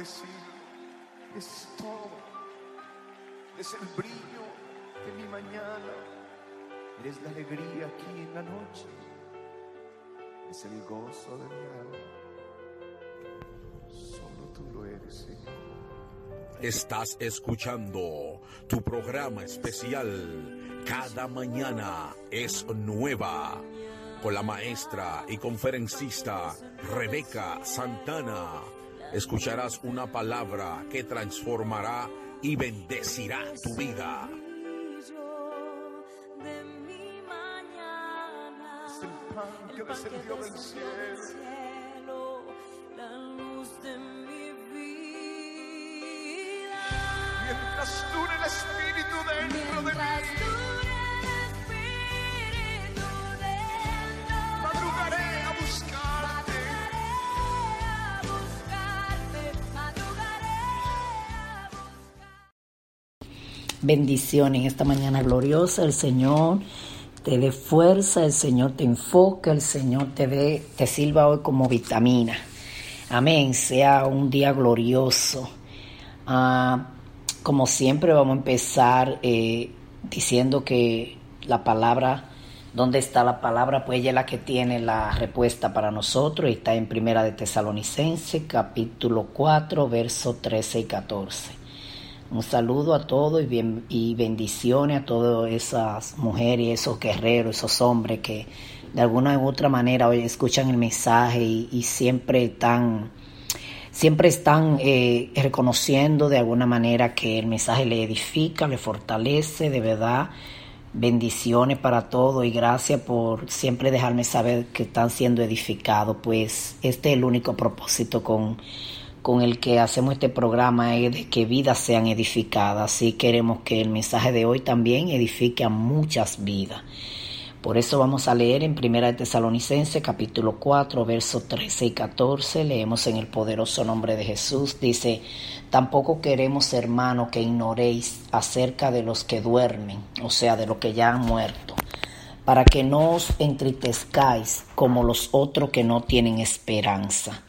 Decir, es todo. Es el brillo de mi mañana. Eres la alegría aquí en la noche. Es el gozo de mi alma. Solo tú lo eres, Señor. Estás escuchando tu programa especial Cada mañana es nueva con la maestra y conferencista Rebeca Santana. Escucharás una palabra que transformará y bendecirá tu vida. Es el pan que descendió del cielo. Mientras dure el Espíritu dentro de mí. Bendición en esta mañana gloriosa. El Señor te dé fuerza, el Señor te enfoque, el Señor te dé, te sirva hoy como vitamina. Amén. Sea un día glorioso. Ah, como siempre vamos a empezar eh, diciendo que la palabra, ¿dónde está la palabra? Pues ella es la que tiene la respuesta para nosotros. Está en Primera de Tesalonicense, capítulo 4, versos 13 y 14. Un saludo a todos y, bien, y bendiciones a todas esas mujeres, esos guerreros, esos hombres que de alguna u otra manera hoy escuchan el mensaje y, y siempre están, siempre están eh, reconociendo de alguna manera que el mensaje le edifica, le fortalece, de verdad. Bendiciones para todos y gracias por siempre dejarme saber que están siendo edificados, pues este es el único propósito con con el que hacemos este programa es de que vidas sean edificadas. Así queremos que el mensaje de hoy también edifique a muchas vidas. Por eso vamos a leer en Primera de Tesalonicense capítulo 4 versos 13 y 14. Leemos en el poderoso nombre de Jesús. Dice, tampoco queremos hermanos que ignoréis acerca de los que duermen, o sea, de los que ya han muerto, para que no os entristezcáis como los otros que no tienen esperanza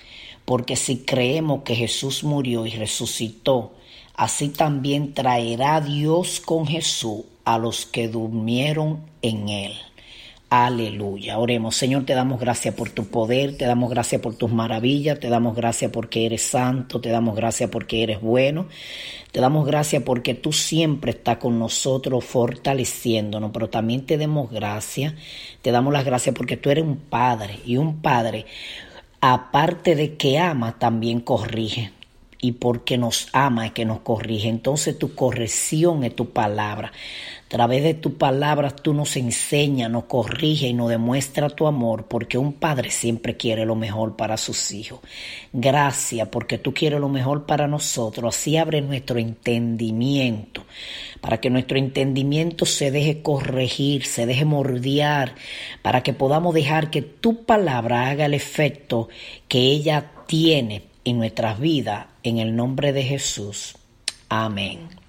porque si creemos que Jesús murió y resucitó, así también traerá Dios con Jesús a los que durmieron en él. Aleluya. Oremos. Señor, te damos gracias por tu poder, te damos gracias por tus maravillas, te damos gracias porque eres santo, te damos gracias porque eres bueno, te damos gracias porque tú siempre estás con nosotros fortaleciéndonos, pero también te damos gracias, te damos las gracias porque tú eres un padre y un padre aparte de que ama, también corrige. Y porque nos ama es que nos corrige. Entonces tu corrección es tu palabra. A través de tu palabra tú nos enseñas, nos corrige y nos demuestra tu amor, porque un padre siempre quiere lo mejor para sus hijos. Gracias, porque tú quieres lo mejor para nosotros. Así abre nuestro entendimiento, para que nuestro entendimiento se deje corregir, se deje mordiar, para que podamos dejar que tu palabra haga el efecto que ella tiene en nuestras vidas, en el nombre de Jesús. Amén.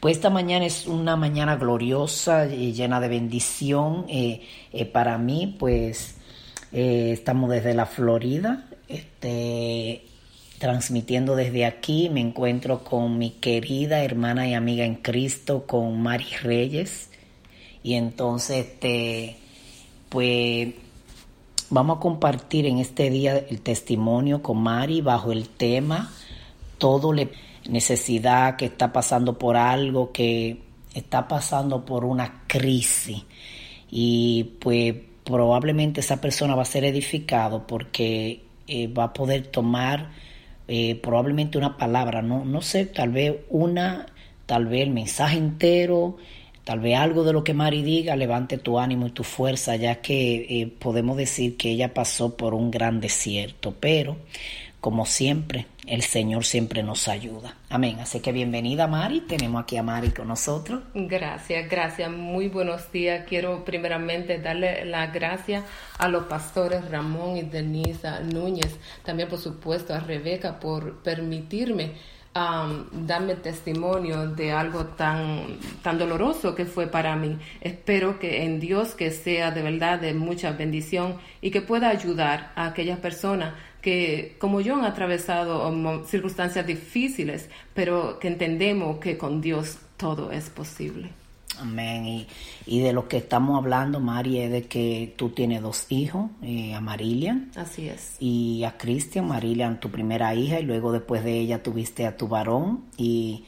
Pues esta mañana es una mañana gloriosa y llena de bendición eh, eh, para mí, pues eh, estamos desde la Florida, este, transmitiendo desde aquí. Me encuentro con mi querida hermana y amiga en Cristo, con Mari Reyes. Y entonces, este, pues vamos a compartir en este día el testimonio con Mari bajo el tema todo le necesidad que está pasando por algo que está pasando por una crisis. Y pues probablemente esa persona va a ser edificado porque eh, va a poder tomar eh, probablemente una palabra, no, no sé, tal vez una tal vez el mensaje entero, tal vez algo de lo que Mari diga levante tu ánimo y tu fuerza, ya que eh, podemos decir que ella pasó por un gran desierto, pero como siempre, el Señor siempre nos ayuda. Amén. Así que bienvenida Mari, tenemos aquí a Mari con nosotros. Gracias, gracias. Muy buenos días. Quiero primeramente darle las gracias a los pastores Ramón y Denise Núñez, también por supuesto a Rebeca por permitirme darme testimonio de algo tan, tan doloroso que fue para mí. Espero que en Dios que sea de verdad de mucha bendición y que pueda ayudar a aquellas personas que como yo han atravesado um, circunstancias difíciles, pero que entendemos que con Dios todo es posible. Amén. Y, y de lo que estamos hablando, Mari, es de que tú tienes dos hijos, eh, a Marilian. Así es. Y a Cristian, Marilian, tu primera hija, y luego después de ella tuviste a tu varón. Y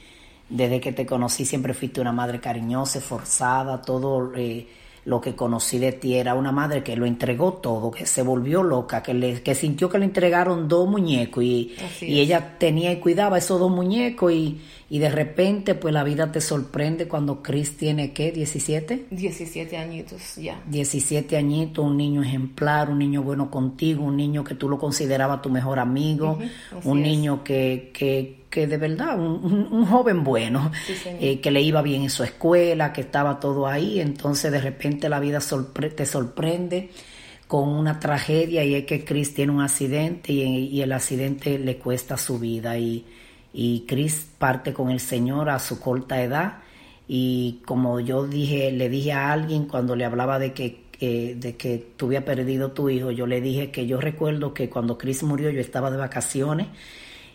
desde que te conocí siempre fuiste una madre cariñosa, esforzada, todo... Eh, lo que conocí de ti era una madre que lo entregó todo, que se volvió loca, que, le, que sintió que le entregaron dos muñecos y, y ella tenía y cuidaba esos dos muñecos y, y, de repente pues la vida te sorprende cuando Chris tiene ¿qué? 17? 17 añitos ya. 17 añitos, un niño ejemplar, un niño bueno contigo, un niño que tú lo considerabas tu mejor amigo, un niño que, que que de verdad, un, un, joven bueno, eh, que le iba bien en su escuela, que estaba todo ahí, entonces de repente la vida te sorprende con una tragedia y es que Chris tiene un accidente y, el accidente le cuesta su vida y, y Chris parte con el Señor a su corta edad y como yo dije, le dije a alguien cuando le hablaba de que de que tú habías perdido tu hijo, yo le dije que yo recuerdo que cuando Chris murió yo estaba de vacaciones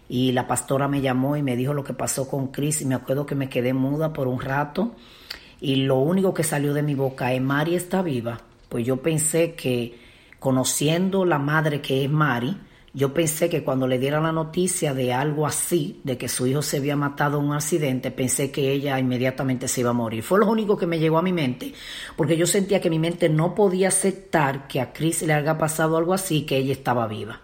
y la pastora me llamó y me dijo lo que pasó con Chris y me acuerdo que me quedé muda por un rato y lo único que salió de mi boca es Mari está viva. Pues yo pensé que conociendo la madre que es Mari, yo pensé que cuando le dieran la noticia de algo así, de que su hijo se había matado en un accidente, pensé que ella inmediatamente se iba a morir. Fue lo único que me llegó a mi mente, porque yo sentía que mi mente no podía aceptar que a Chris le haya pasado algo así, que ella estaba viva.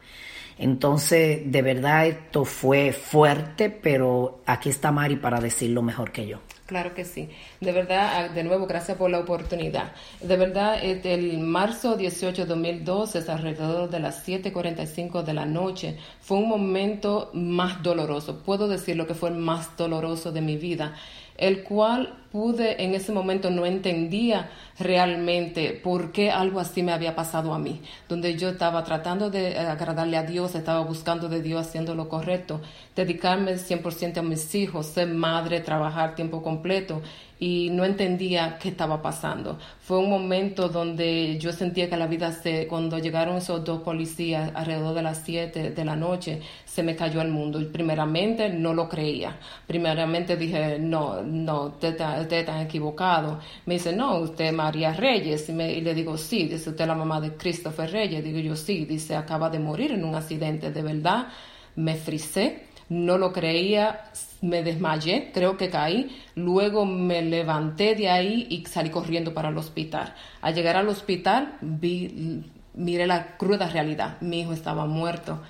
Entonces, de verdad esto fue fuerte, pero aquí está Mari para decirlo mejor que yo. Claro que sí. De verdad, ah, de nuevo, gracias por la oportunidad. De verdad, el marzo 18 de 2012, alrededor de las 7.45 de la noche, fue un momento más doloroso. Puedo decir lo que fue el más doloroso de mi vida el cual pude en ese momento no entendía realmente por qué algo así me había pasado a mí, donde yo estaba tratando de agradarle a Dios, estaba buscando de Dios haciendo lo correcto, dedicarme 100% a mis hijos, ser madre, trabajar tiempo completo y no entendía qué estaba pasando. Fue un momento donde yo sentía que la vida se, cuando llegaron esos dos policías alrededor de las 7 de la noche, se me cayó el mundo. Primeramente no lo creía. Primeramente dije, no, no, usted está, equivocado. Me dice, no, usted es María Reyes. Y, le digo, sí, dice usted la mamá de Christopher Reyes. Digo yo, sí, dice, acaba de morir en un accidente. De verdad, me frisé no lo creía, me desmayé, creo que caí, luego me levanté de ahí y salí corriendo para el hospital. Al llegar al hospital vi, miré la cruda realidad, mi hijo estaba muerto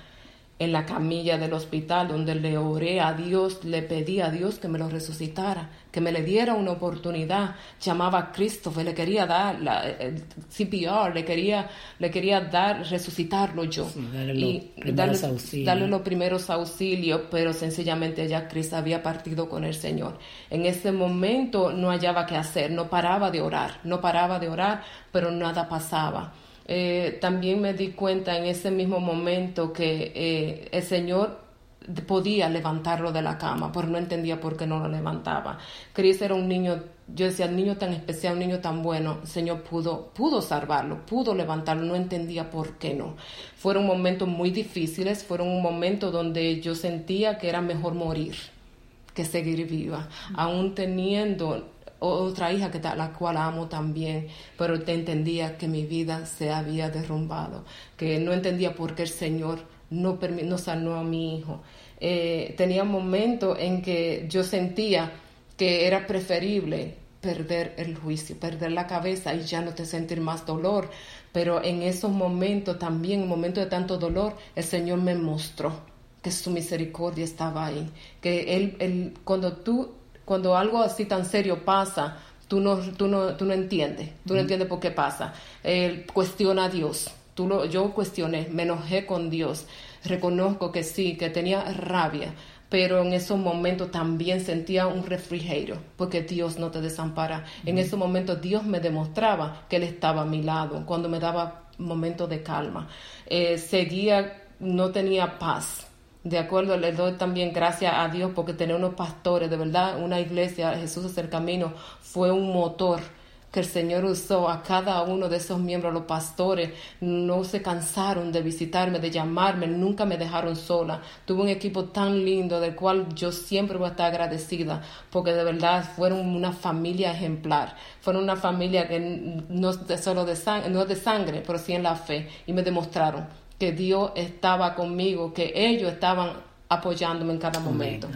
en la camilla del hospital donde le oré a Dios, le pedí a Dios que me lo resucitara, que me le diera una oportunidad. Llamaba a Christopher, le quería dar la, el CPR, le quería, le quería dar, resucitarlo yo. darle, y darle, darle, los primeros auxilios, pero sencillamente ya Cristo había partido con el Señor. En ese momento no hallaba qué hacer, no paraba de orar, no paraba de orar, pero nada pasaba. Eh, también me di cuenta en ese mismo momento que eh, el Señor podía levantarlo de la cama, pero no entendía por qué no lo levantaba. Chris era un niño, yo decía, un niño tan especial, un niño tan bueno, el Señor pudo, pudo salvarlo, pudo levantarlo, no entendía por qué no. Fueron momentos muy difíciles, fueron un momento donde yo sentía que era mejor morir que seguir viva, aún teniendo otra hija que la cual amo también, pero te entendía que mi vida se había derrumbado, que no entendía por qué el Señor no, no sanó a mi hijo. Eh, tenía momentos en que yo sentía que era preferible perder el juicio, perder la cabeza y ya no te sentir más dolor. Pero en esos momentos también, en momentos de tanto dolor, el Señor me mostró que su misericordia estaba ahí, que él, él cuando tú Cuando algo así tan serio pasa, tú no, tú no, tú no entiendes, tú no entiendes por qué pasa. Eh, cuestiona a Dios. Tú lo, yo cuestioné, me enojé con Dios. Reconozco que sí, que tenía rabia, pero en esos momentos también sentía un refrigerio, porque Dios no te desampara. En esos momentos Dios me demostraba que Él estaba a mi lado, cuando me daba momentos de calma. Eh, seguía, no tenía paz. De acuerdo, le doy también gracias a Dios porque tener unos pastores, de verdad, una iglesia, Jesús es el camino, fue un motor que el Señor usó a cada uno de esos miembros, los pastores, no se cansaron de visitarme, de llamarme, nunca me dejaron sola. Tuve un equipo tan lindo del cual yo siempre voy a estar agradecida, porque de verdad fueron una familia ejemplar, fueron una familia que no es solo de sangre, no de sangre, pero sí en la fe, y me demostraron que Dios estaba conmigo, que ellos estaban apoyándome en cada momento.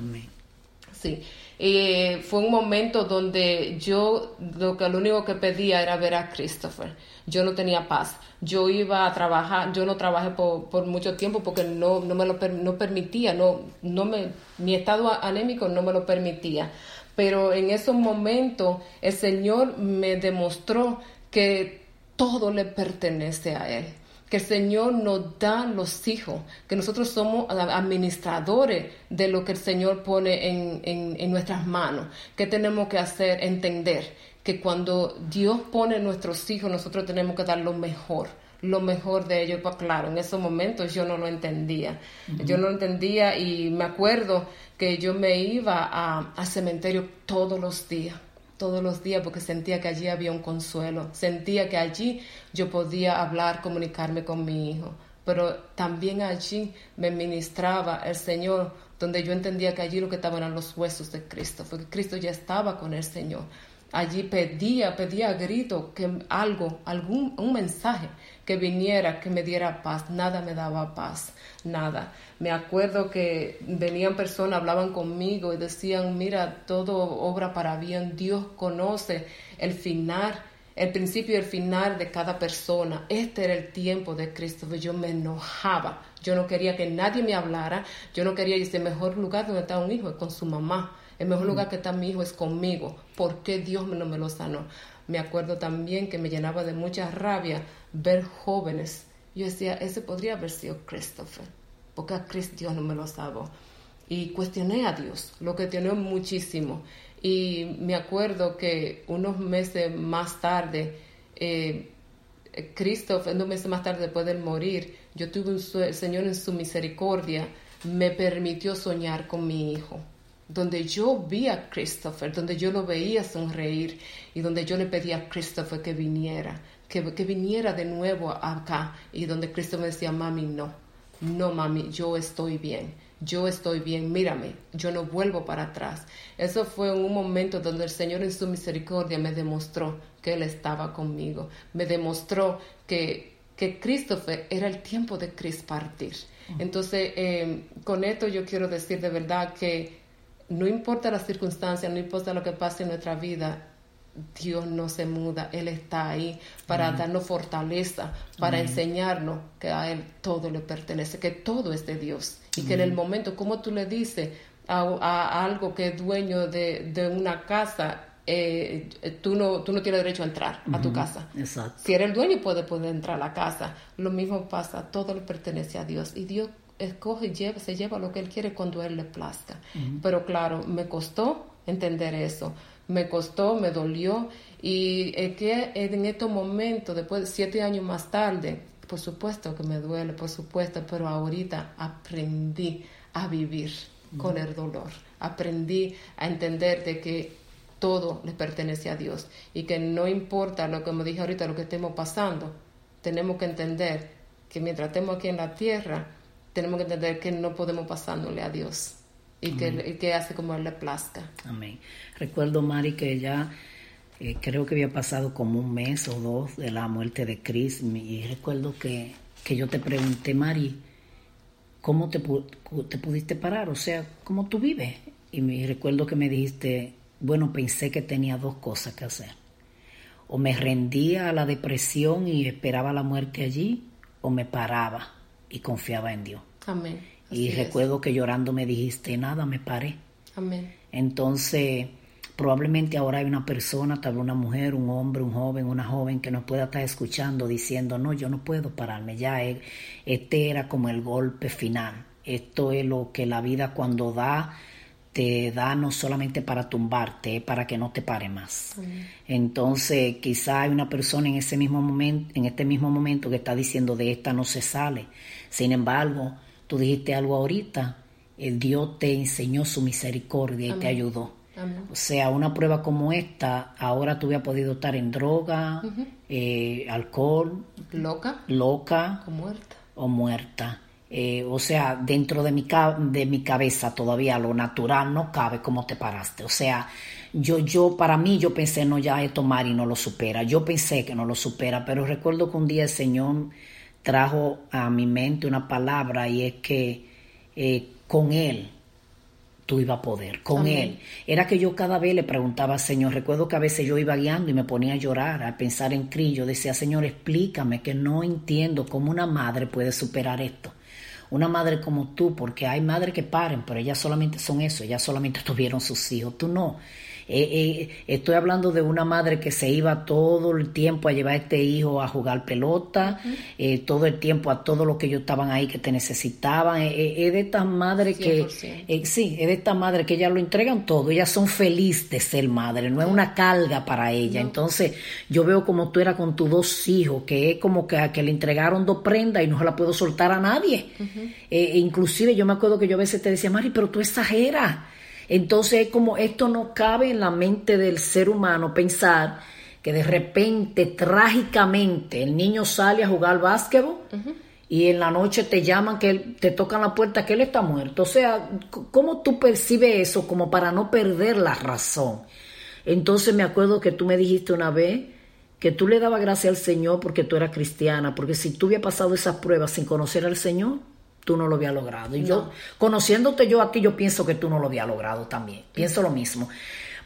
Sí. Y fue un momento donde yo lo que lo único que pedía era ver a Christopher. Yo no tenía paz. Yo iba a trabajar, yo no trabajé por, por mucho tiempo porque no, no me lo no permitía, no, no me, mi estado anémico no me lo permitía. Pero en esos momentos el Señor me demostró que todo le pertenece a Él que el Señor nos da los hijos, que nosotros somos administradores de lo que el Señor pone en, en, nuestras manos. ¿Qué tenemos que hacer? Entender que cuando Dios pone nuestros hijos, nosotros tenemos que dar lo mejor lo mejor de ellos. Pues claro, en esos momentos yo no lo entendía. Yo no lo entendía y me acuerdo que yo me iba a, a cementerio todos los días todos los días porque sentía que allí había un consuelo, sentía que allí yo podía hablar, comunicarme con mi hijo, pero también allí me ministraba el Señor, donde yo entendía que allí lo que estaban eran los huesos de Cristo, porque Cristo ya estaba con el Señor. Allí pedía, pedía a grito que algo, algún un mensaje que viniera, que me diera paz. Nada me daba paz, nada. Me acuerdo que venían personas, hablaban conmigo y decían, mira, todo obra para bien, Dios conoce el final, el principio y el final de cada persona. Este era el tiempo de Cristo. Yo me enojaba, yo no quería que nadie me hablara, yo no quería irse el mejor lugar donde está un hijo es con su mamá. El mejor lugar que está mi hijo es conmigo. ¿Por qué Dios no me lo sanó? Me acuerdo también que me llenaba de mucha rabia ver jóvenes. Yo decía, ese podría haber sido Christopher porque a Cristo Dios no me lo salvó. Y cuestioné a Dios, lo cuestioné muchísimo. Y me acuerdo que unos meses más tarde, eh, Cristo, unos meses más tarde después de morir, yo tuve un el Señor en su misericordia, me permitió soñar con mi hijo donde yo vi a Christopher, donde yo lo veía sonreír y donde yo le pedía a Christopher que viniera, que, que viniera de nuevo acá y donde Cristo me decía, mami, no, no mami, yo estoy bien, yo estoy bien, mírame, yo no vuelvo para atrás. Eso fue un momento donde el Señor en su misericordia me demostró que Él estaba conmigo, me demostró que, que Christopher era el tiempo de Cristo partir. Entonces, eh, con esto yo quiero decir de verdad que no importa las circunstancias, no importa lo que pase en nuestra vida, Dios no se muda, Él está ahí para darnos fortaleza, para enseñarnos que a Él todo le pertenece, que todo es de Dios. Y que en el momento, como tú le dices a, algo que es dueño de, una casa, eh, tú, no, tú no tienes derecho a entrar a tu casa. Si eres el dueño, puede poder entrar a la casa. Lo mismo pasa, todo le pertenece a Dios. Y Dios escoge y lleva, se lleva lo que Él quiere cuando Él le plazca. Pero claro, me costó entender eso me costó, me dolió. Y es que en estos momentos, después de siete años más tarde, por supuesto que me duele, por supuesto, pero ahorita aprendí a vivir con el dolor, aprendí a entender de que todo le pertenece a Dios y que no importa lo que me dije ahorita, lo que estemos pasando, tenemos que entender que mientras estemos aquí en la tierra, tenemos que entender que no podemos pasándole a Dios y que, que, hace como él le plazca. Amén. Recuerdo, Mari, que ya eh, creo que había pasado como un mes o dos de la muerte de Chris y recuerdo que, que yo te pregunté, Mari, ¿cómo te, te pudiste parar? O sea, ¿cómo tú vives? Y me recuerdo que me dijiste, bueno, pensé que tenía dos cosas que hacer. O me rendía a la depresión y esperaba la muerte allí, o me paraba y confiaba en Dios. Amén y recuerdo que llorando me dijiste, nada, me paré. Amén. Entonces, Probablemente ahora hay una persona, tal vez una mujer, un hombre, un joven, una joven que nos pueda estar escuchando diciendo, no, yo no puedo pararme, ya eh, este era como el golpe final. Esto es lo que la vida cuando da, te da no solamente para tumbarte, es para que no te pare más. Entonces, quizá hay una persona en ese mismo momento, en este mismo momento que está diciendo de esta no se sale. Sin embargo, tú dijiste algo ahorita, el Dios te enseñó su misericordia y te ayudó. O sea, una prueba como esta, ahora tú hubieras podido estar en droga, eh, alcohol. Loca. Loca. O muerta. O muerta. Eh, o sea, dentro de mi, de mi cabeza todavía lo natural no cabe como te paraste. O sea, yo, yo, para mí, yo pensé, no, ya esto Mari no lo supera. Yo pensé que no lo supera, pero recuerdo que un día el Señor trajo a mi mente una palabra y es que eh, con Él tú ibas a poder, con Él. Era que yo cada vez le preguntaba al Señor, recuerdo que a veces yo iba guiando y me ponía a llorar, a pensar en crillo, decía, Señor, explícame que no entiendo cómo una madre puede superar esto. Una madre como tú, porque hay madres que paren, pero ellas solamente son eso, ellas solamente tuvieron sus hijos, tú no. Eh, eh, estoy hablando de una madre que se iba todo el tiempo a llevar a este hijo a jugar pelota, eh, todo el tiempo a todo lo que ellos estaban ahí que te necesitaban. Es de estas madres que, sí, es de estas madres que ellas lo entregan todo, ellas son felices de ser madre, no es una carga para ella. Entonces, yo veo como tú eras con tus dos hijos, que es como que, que le entregaron dos prendas y no se la puedo soltar a nadie. inclusive yo me acuerdo que yo a veces te decía, Mari, pero tú exageras. Entonces, como esto no cabe en la mente del ser humano pensar que de repente, trágicamente, el niño sale a jugar básquetbol y en la noche te llaman, que te tocan la puerta, que él está muerto. O sea, ¿cómo tú percibes eso como para no perder la razón? Entonces me acuerdo que tú me dijiste una vez que tú le dabas gracias al Señor porque tú eras cristiana, porque si tú hubieras pasado esas pruebas sin conocer al Señor, tú no lo habías logrado. Y yo, conociéndote yo aquí, yo pienso que tú no lo habías logrado también. Pienso lo mismo.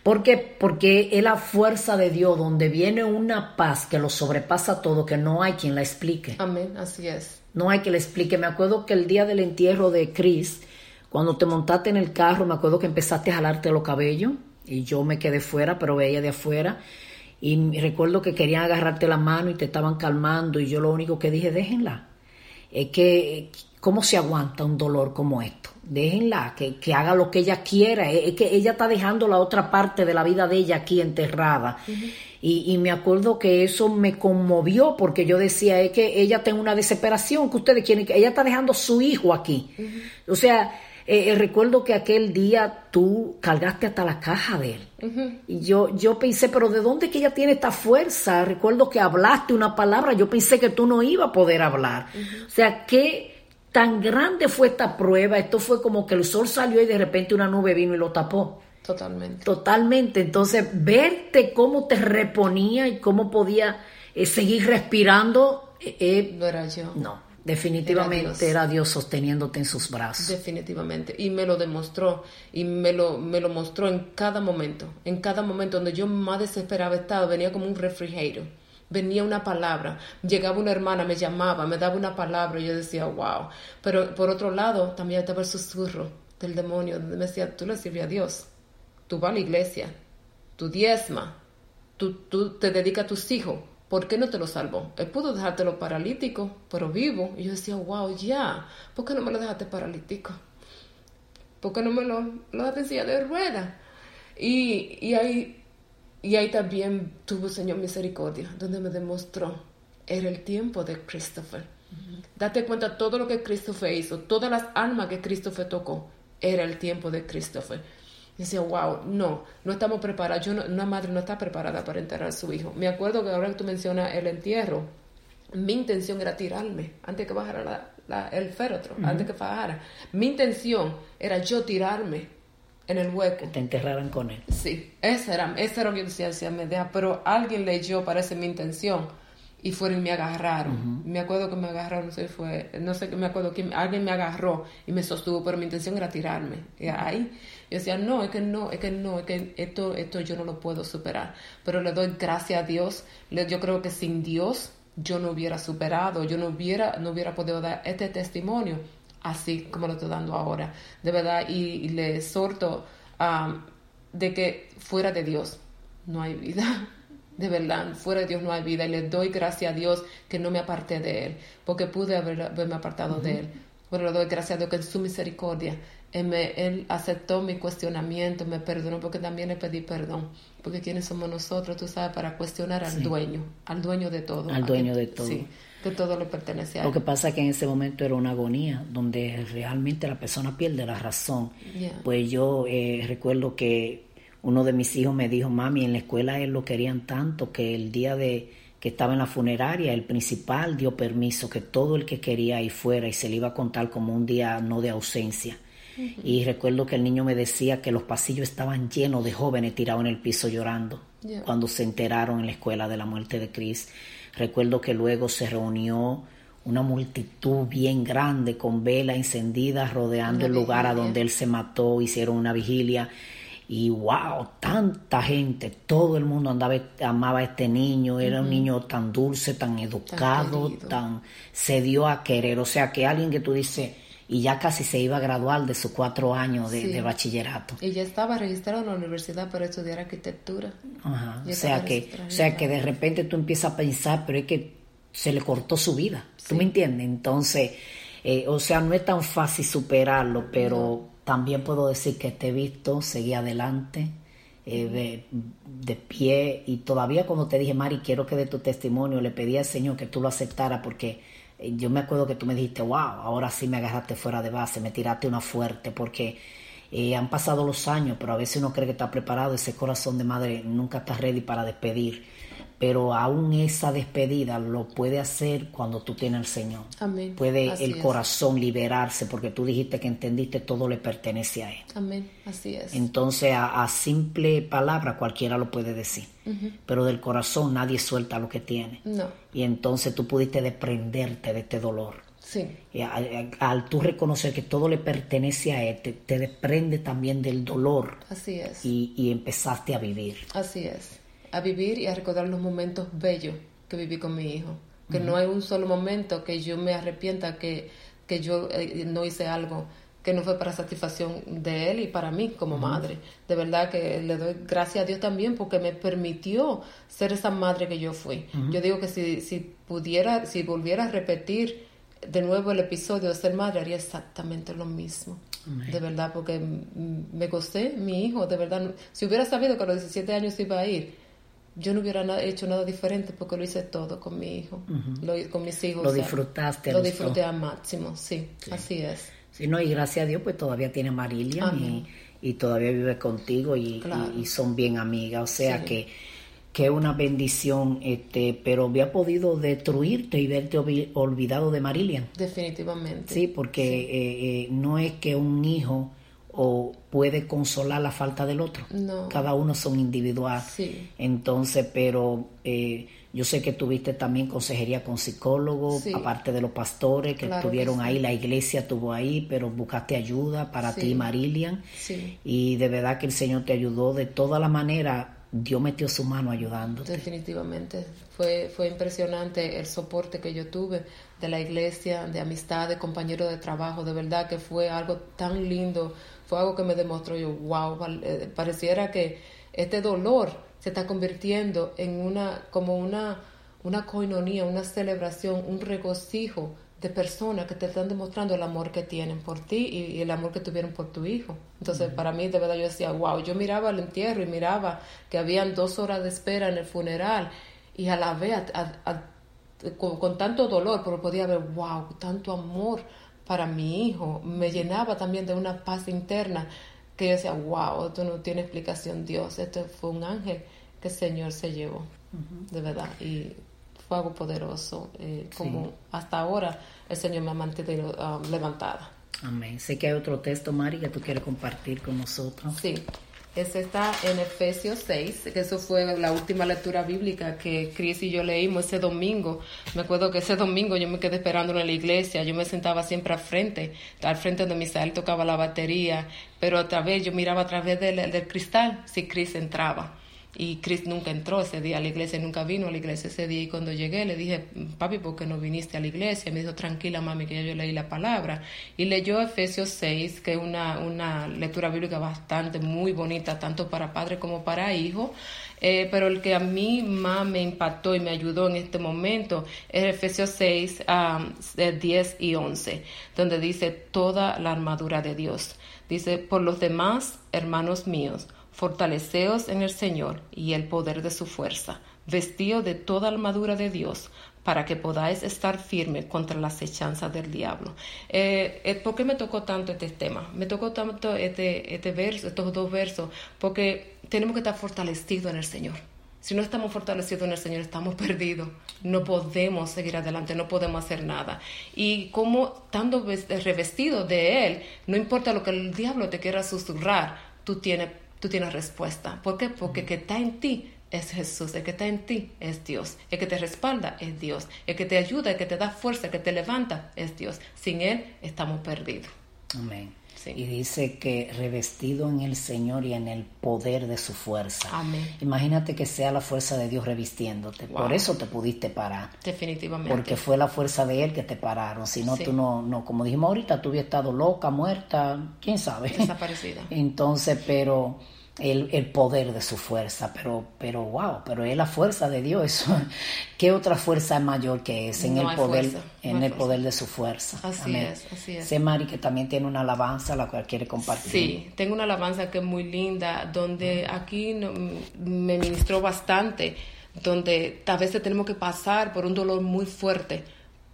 ¿Por qué? Porque es la fuerza de Dios donde viene una paz que lo sobrepasa todo, que no hay quien la explique. Amén, así es. No hay quien la explique. Me acuerdo que el día del entierro de Chris, cuando te montaste en el carro, me acuerdo que empezaste a jalarte los cabellos y yo me quedé fuera, pero veía de afuera. Y recuerdo que querían agarrarte la mano y te estaban calmando y yo lo único que dije, déjenla. Es que ¿Cómo se aguanta un dolor como esto? Déjenla, que, que haga lo que ella quiera. Es que ella está dejando la otra parte de la vida de ella aquí enterrada. y, y, me acuerdo que eso me conmovió porque yo decía, es que ella tiene una desesperación que ustedes quieren, que ella está dejando su hijo aquí. O sea, eh, eh, recuerdo que aquel día tú cargaste hasta la caja de él. Y yo, yo pensé, pero ¿de dónde que ella tiene esta fuerza? Recuerdo que hablaste una palabra, yo pensé que tú no ibas a poder hablar. O sea, ¿qué, Tan grande fue esta prueba, esto fue como que el sol salió y de repente una nube vino y lo tapó. Totalmente. Totalmente. Entonces, verte cómo te reponía y cómo podía eh, seguir respirando. Eh, eh, no era yo. No, definitivamente era Dios. sosteniéndote en sus brazos. Definitivamente. Y me lo demostró. Y me lo, me lo mostró en cada momento. En cada momento donde yo más desesperaba estaba, venía como un refrigerador venía una palabra, llegaba una hermana, me llamaba, me daba una palabra y yo decía, wow. Pero por otro lado, también estaba el susurro del demonio, donde me decía, tú le sirves a Dios, tú vas a la iglesia, tú diezma, tú, tú te dedicas a tus hijos, ¿por qué no te lo salvó? Él pudo dejártelo paralítico, pero vivo. Y yo decía, wow, ya, ¿por qué no me lo dejaste paralítico? ¿Por qué no me lo, lo dejaste en de rueda? Y, y ahí y ahí también tuvo Señor misericordia, donde me demostró, era el tiempo de Christopher. Date cuenta todo lo que Christopher hizo, todas las almas que Christopher tocó, era el tiempo de Christopher. Y decía, wow, no, no estamos preparados. Yo una madre no está preparada para enterrar a su hijo. Me acuerdo que ahora que tú mencionas el entierro, mi intención era tirarme antes que bajara el féretro, antes que bajara. Mi intención era yo tirarme en el hueco. Que te enterraran con él. Sí, esa era, esa era lo que decía, decía Medea, pero alguien leyó, parece mi intención, y fueron y me agarraron. Me acuerdo que me agarraron, no sé, fue, no sé, me acuerdo que alguien me agarró y me sostuvo, pero mi intención era tirarme. Y ahí yo decía, no, es que no, es que no, es que esto, esto yo no lo puedo superar. Pero le doy gracias a Dios. Yo creo que sin Dios yo no hubiera superado, yo no hubiera, no hubiera podido dar este testimonio así como lo estoy dando ahora. De verdad, y, le exhorto a de que fuera de Dios no hay vida. De verdad, fuera de Dios no hay vida. Y le doy gracias a Dios que no me aparté de Él, porque pude haber, haberme apartado de Él. Pero le doy gracias a Dios que en su misericordia él, me- él aceptó mi cuestionamiento, me perdonó, porque también le pedí perdón. Porque ¿quiénes somos nosotros, tú sabes, para cuestionar al Sí. dueño, al dueño de todo? Al dueño de todo. Sí, que todo le pertenece a Lo que pasa es que en ese momento era una agonía donde realmente la persona pierde la razón. Yeah. Pues yo eh, recuerdo que uno de mis hijos me dijo, mami, en la escuela él lo querían tanto que el día de que estaba en la funeraria, el principal dio permiso que todo el que quería ir fuera y se le iba a contar como un día no de ausencia. Y recuerdo que el niño me decía que los pasillos estaban llenos de jóvenes tirados en el piso llorando Yeah. cuando se enteraron en la escuela de la muerte de Chris. Recuerdo que luego se reunió una multitud bien grande con velas encendidas rodeando el lugar a donde él se mató, hicieron una vigilia. Y wow, tanta gente, todo el mundo andaba, amaba a este niño, era un niño tan dulce, tan educado, querido. tan, se dio a querer, o sea que alguien que tú dices, y ya casi se iba a graduar de sus cuatro años de, Sí. de bachillerato. Y ya estaba registrado en la universidad para estudiar arquitectura. Ajá, O sea que, o sea que de repente tú empiezas a pensar, pero es que se le cortó su vida. ¿Tú me entiendes? Entonces, eh, o sea, no es tan fácil superarlo, pero también puedo decir que te he visto, seguí adelante, eh, de, de pie, y todavía cuando te dije, Mari, quiero que dé tu testimonio, le pedí al Señor que tú lo aceptara porque yo me acuerdo que tú me dijiste, wow, ahora sí me agarraste fuera de base, me tiraste una fuerte, porque eh, han pasado los años, pero a veces uno cree que está preparado, ese corazón de madre nunca está ready para despedir. Pero aún esa despedida lo puede hacer cuando tú tienes al Señor. Amén. Puede Así el es. corazón liberarse porque tú dijiste que entendiste todo le pertenece a Él. Amén, así es. Entonces a, a simple palabra cualquiera lo puede decir. Pero del corazón nadie suelta lo que tiene. No, Y entonces tú pudiste desprenderte de este dolor. sí, Y a- a- al tú reconocer que todo le pertenece a Él, te, te desprende también del dolor así es. y, y empezaste a vivir. Así es. A vivir y a recordar los momentos bellos que viví con mi hijo. Que no hay un solo momento que yo me arrepienta que, que yo eh, no hice algo que no fue para satisfacción de él y para mí como madre. De verdad que le doy gracias a Dios también porque me permitió ser esa madre que yo fui. Yo digo que si, si pudiera, si volviera a repetir de nuevo el episodio de ser madre, haría exactamente lo mismo. De verdad, porque me gocé mi hijo, de verdad. Si hubiera sabido que a los 17 años iba a ir, yo no hubiera hecho nada diferente porque lo hice todo con mi hijo, lo, con mis hijos. Lo o sea, disfrutaste, Lo disfruté al máximo, sí, así es. Sí, no, y gracias a Dios, pues todavía tiene a Marilia y, y todavía vive contigo y, Claro. y- y son bien amigas. O sea Sí. que, que es una bendición, este, pero había podido destruirte y verte olvi- olvidado de Marilia. Definitivamente. Sí, porque eh, eh, no es que un hijo o puede consolar la falta del otro. No. Cada uno son individual. Sí. Entonces, pero eh, yo sé que tuviste también consejería con psicólogos, Sí. aparte de los pastores que Claro que estuvieron sí. ahí, la iglesia estuvo ahí, pero buscaste ayuda para ti, Marilian. Sí. Y de verdad que el Señor te ayudó de toda la manera. Dios metió su mano ayudándote. Definitivamente. Fue, fue impresionante el soporte que yo tuve de la iglesia, de amistad, de compañeros de trabajo. De verdad que fue algo tan lindo. Fue algo que me demostró yo, wow, eh, pareciera que este dolor se está convirtiendo en una, como una, una coinonía, una celebración, un regocijo de personas que te están demostrando el amor que tienen por ti y, y el amor que tuvieron por tu hijo. Entonces, para mí, de verdad, yo decía, wow, yo miraba el entierro y miraba que habían dos horas de espera en el funeral y a la vez, a- a- a- con, con tanto dolor, pero podía ver, wow, tanto amor para mi hijo. Me llenaba también de una paz interna que yo decía, wow, esto no tiene explicación, Dios, esto fue un ángel que el Señor se llevó, de verdad. Y fue algo poderoso, eh, como hasta ahora el Señor me ha mantenido ah, levantada. Amén. Sé que hay otro texto, Mari, que tú quieres compartir con nosotros. Sí, ese está en Efesios 6, que eso fue la última lectura bíblica que Chris y yo leímos ese domingo. Me acuerdo que ese domingo yo me quedé esperando en la iglesia, yo me sentaba siempre al frente, al frente donde Misael tocaba la batería, pero otra vez yo miraba a través del, del cristal si Chris entraba. Y Chris nunca entró ese día a la iglesia, nunca vino a la iglesia ese día. Y cuando llegué le dije, papi, ¿por qué no viniste a la iglesia? Me dijo, tranquila, mami, que ya yo leí la palabra. Y leyó Efesios 6, que es una, una lectura bíblica bastante, muy bonita, tanto para padre como para hijo. Eh, pero el que a mí más me impactó y me ayudó en este momento es Efesios 6, um, 10 y 11, donde dice toda la armadura de Dios. Dice, por los demás, hermanos míos, fortaleceos en el Señor y el poder de su fuerza, vestido de toda armadura de Dios, para que podáis estar firme contra las hechanzas del diablo. Eh, eh, ¿Por qué me tocó tanto este tema? Me tocó tanto este, este verso, estos dos versos, porque tenemos que estar fortalecidos en el Señor. Si no estamos fortalecidos en el Señor, estamos perdidos. No podemos seguir adelante, no podemos hacer nada. Y como estando revestido de Él, no importa lo que el diablo te quiera susurrar, tú tienes, tú tienes respuesta. ¿Por qué? Porque que está en ti es Jesús, el que está en ti es Dios, el que te respalda es Dios, el que te ayuda, el que te da fuerza, el que te levanta es Dios. Sin Él estamos perdidos. Amén. Y dice que revestido en el Señor y en el poder de su fuerza. Amén. Imagínate que sea la fuerza de Dios revistiéndote. Por eso te pudiste parar. Definitivamente. Porque fue la fuerza de Él que te pararon. Si no, tú no, no, como dijimos ahorita, tú hubieras estado loca, muerta, quién sabe. Desaparecida. Entonces, pero el, el, poder de su fuerza, pero, pero wow, pero es la fuerza de Dios. ¿Qué otra fuerza mayor que es en el poder, en el poder de su fuerza? Así es, así es. Sé Mari que también tiene una alabanza la cual quiere compartir. Sí, tengo una alabanza que es muy linda, donde aquí me ministró bastante, donde a veces tenemos que pasar por un dolor muy fuerte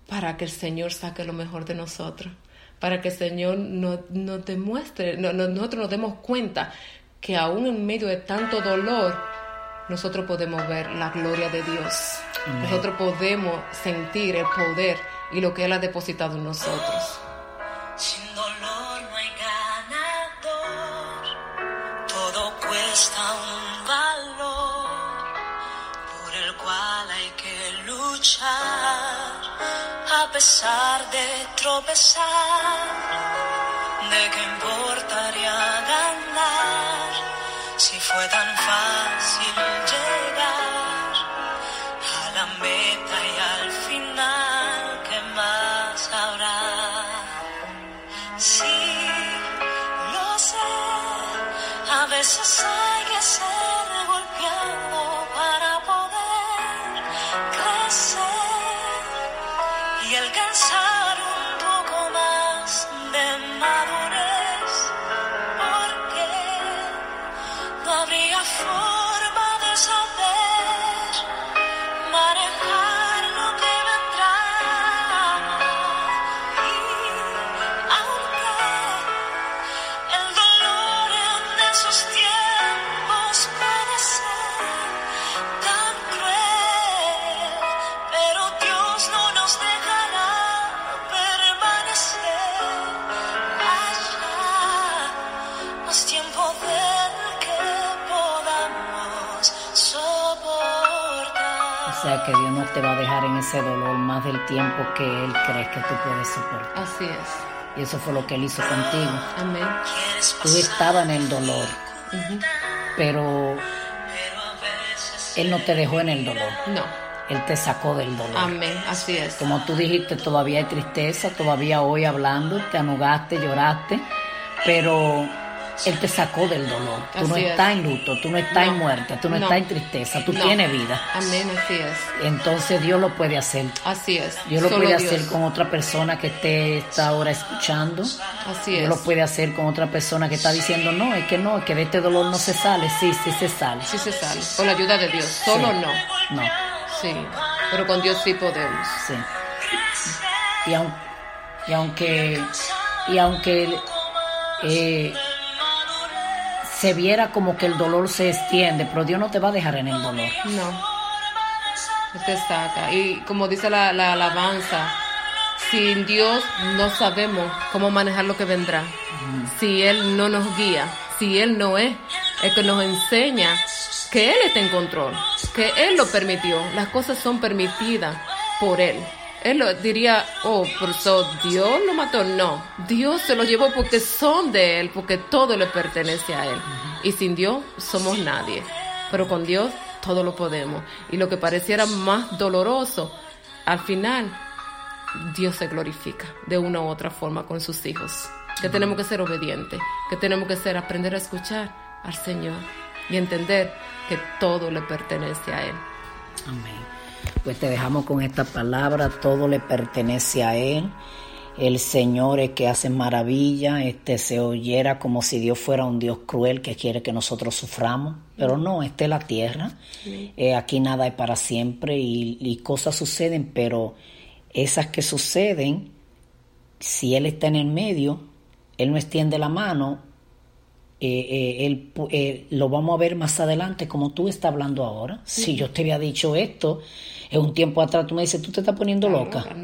para que el Señor saque lo mejor de nosotros para que el Señor nos no demuestre, no, nosotros nos demos cuenta que aún en medio de tanto dolor, nosotros podemos ver la gloria de Dios. Nosotros podemos sentir el poder y lo que Él ha depositado en nosotros. Sin dolor no hay ganador, todo cuesta un valor por el cual hay que luchar a pesar de tropezar. ¿De qué importaría te va a dejar en ese dolor más del tiempo que Él cree que tú puedes soportar. Así es. Y eso fue lo que Él hizo contigo. Amén. Tú estabas en el dolor, pero Él no te dejó en el dolor. No. Él te sacó del dolor. Amén. Así es. Como tú dijiste, todavía hay tristeza, todavía hoy hablando, te anugaste, lloraste, pero Él te sacó del dolor. Tú no es. estás en luto, tú no estás en muerte, tú no, No. estás en tristeza, tú No. tienes vida. Amén. Así es. Entonces Dios lo puede hacer. Así es. Dios lo Solo puede Dios. hacer con otra persona que esté está ahora escuchando. Así Dios es. lo puede hacer con otra persona que está diciendo, no, es que no, es que de este dolor no se sale. Sí, sí se sale. Sí se sale. Con la ayuda de Dios. Solo no. No, Sí. Pero con Dios sí podemos. sí. Y, aun- y aunque, y aunque eh, se viera como que el dolor se extiende, pero Dios no te va a dejar en el dolor. No. Te saca. Y como dice la, la alabanza, sin Dios no sabemos cómo manejar lo que vendrá. Si Él no nos guía, si Él no es el que nos enseña que Él está en control, que Él lo permitió. Las cosas son permitidas por Él. Él diría, oh, por eso Dios lo mató. No, Dios se lo llevó porque son de Él, porque todo le pertenece a Él. Y sin Dios somos nadie. pero con Dios todo lo podemos. Y lo que pareciera más doloroso, al final Dios se glorifica de una u otra forma con sus hijos. Que tenemos que ser obedientes, que tenemos que ser aprender a escuchar al Señor y entender que todo le pertenece a Él. Amén. Pues te dejamos con esta palabra, todo le pertenece a Él. El Señor es que hace maravilla, este se oyera como si Dios fuera un Dios cruel que quiere que nosotros suframos, pero no, esta es la tierra, Eh, aquí nada es para siempre y, y cosas suceden, pero esas que suceden, si Él está en el medio, Él no extiende la mano, eh, eh, él, eh, lo vamos a ver más adelante, como tú estás hablando ahora. Si yo te había dicho esto, en un tiempo atrás tú me dices, tú te estás poniendo loca.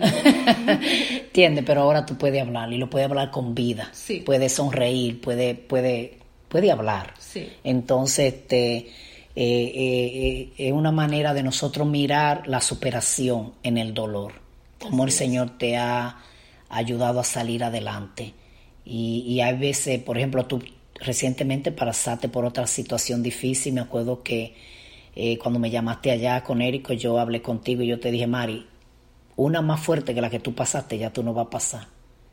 ¿Entiendes? Pero ahora tú puedes hablar y lo puedes hablar con vida. Sí. Puede sonreír, puede, puede, puede hablar. Sí. Entonces, este, es una manera de nosotros mirar la superación en el dolor, cómo el Señor te ha ayudado a salir adelante. Y, y hay veces, por ejemplo, tú recientemente pasaste por otra situación difícil, me acuerdo que eh, cuando me llamaste allá con Érico, yo hablé contigo y yo te dije, Mari, una más fuerte que la que tú pasaste, ya tú no vas a pasar.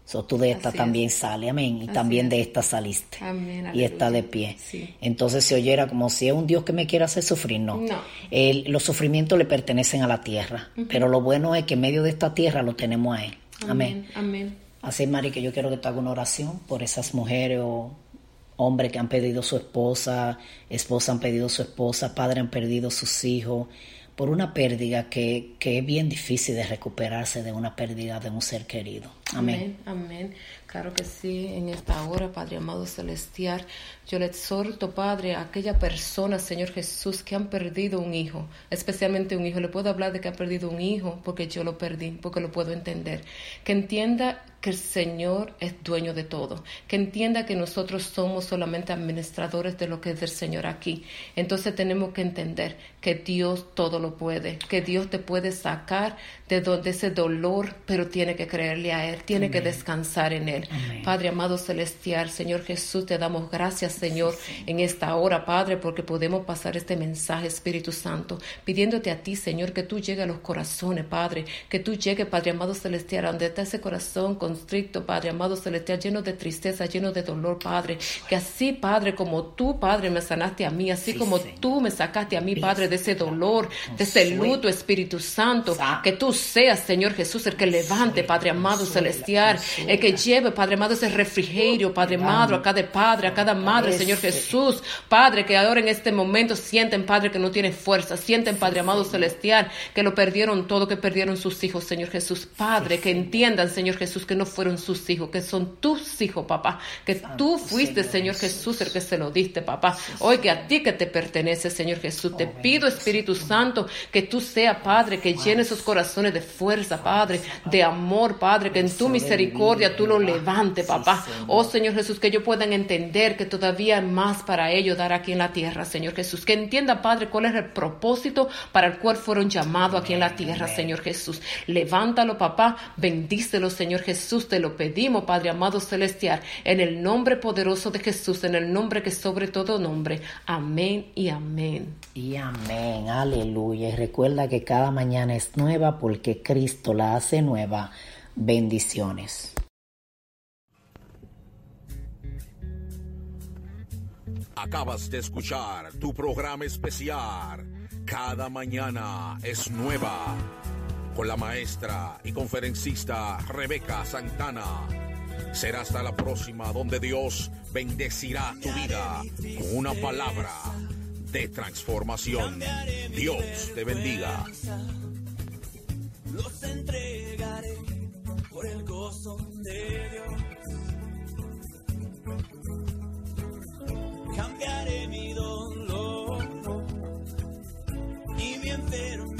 So, tú de esta Así también es. sale, amén. Y Así también es. de esta saliste. Amén, y está de pie. Sí. Entonces se oyera como si es un Dios que me quiere hacer sufrir, no. No. El- los sufrimientos le pertenecen a la tierra, pero lo bueno es que en medio de esta tierra lo tenemos a Él. Amén. Amén. Así, Mari, que yo quiero que tú hagas una oración por esas mujeres o hombres que han perdido su esposa, esposa han perdido su esposa, padre han perdido sus hijos, por una pérdida que, que es bien difícil de recuperarse de una pérdida de un ser querido. Amén. Amén, amén. Claro que sí, en esta hora, Padre amado celestial, yo le exhorto, Padre, a aquella persona, Señor Jesús, que han perdido un hijo, especialmente un hijo. Le puedo hablar de que ha perdido un hijo porque yo lo perdí, porque lo puedo entender. Que entienda que el Señor es dueño de todo, que entienda que nosotros somos solamente administradores de lo que es del Señor aquí. Entonces tenemos que entender que Dios todo lo puede, que Dios te puede sacar de donde ese dolor, pero tiene que creerle a Él, tiene que descansar en Él. Amén. Padre amado celestial, Señor Jesús, te damos gracias, Señor, en esta hora, Padre, porque podemos pasar este mensaje, Espíritu Santo, pidiéndote a ti, Señor, que tú llegues a los corazones, Padre, que tú llegues, Padre amado celestial, a donde está ese corazón constricto, Padre amado celestial, lleno de tristeza, lleno de dolor, Padre, que así, Padre, como tú, Padre, me sanaste a mí, así Sí, como Señor. tú me sacaste a mí, Padre, de ese dolor, de ese luto, Espíritu Santo, Sa- que tú seas, Señor Jesús, el que levante, Padre amado celestial, el que lleve, Padre amado, ese refrigerio, Padre amado, a cada padre, a cada madre, Señor Jesús, Padre, que ahora en este momento sienten, Padre, que no tiene fuerza, sienten, Padre amado celestial, que lo perdieron todo, que perdieron sus hijos, Señor Jesús, Padre, que entiendan, Señor Jesús, que no fueron sus hijos, que son tus hijos, papá, que tú fuiste, Señor Jesús, el que se lo diste, papá, hoy que a ti que te pertenece, Señor Jesús, te pido, Espíritu Santo, que tú seas, Padre, que llene esos corazones de fuerza, Padre, de amor, Padre, que en tu misericordia tú lo levantes, papá. Oh Señor. Jesús, que ellos puedan entender que todavía hay más para ellos dar aquí en la tierra, Señor Jesús. Que entienda, Padre, cuál es el propósito para el cual fueron llamados aquí en la tierra, Señor Jesús. Levántalo, papá, bendícelo, Señor Jesús. Te lo pedimos, Padre amado celestial, en el nombre poderoso de Jesús, en el nombre que sobre todo nombre. Amén y amén. Y amén, aleluya. Y recuerda que cada mañana es nueva porque Cristo la hace nueva. Bendiciones. Acabas de escuchar tu programa especial. Cada mañana es nueva. Con la maestra y conferencista Rebeca Santana. Será hasta la próxima donde Dios bendecirá tu vida con una palabra de transformación. Dios te bendiga. los entregaré por el gozo de Dios. Cambiaré mi dolor y mi enfermedad.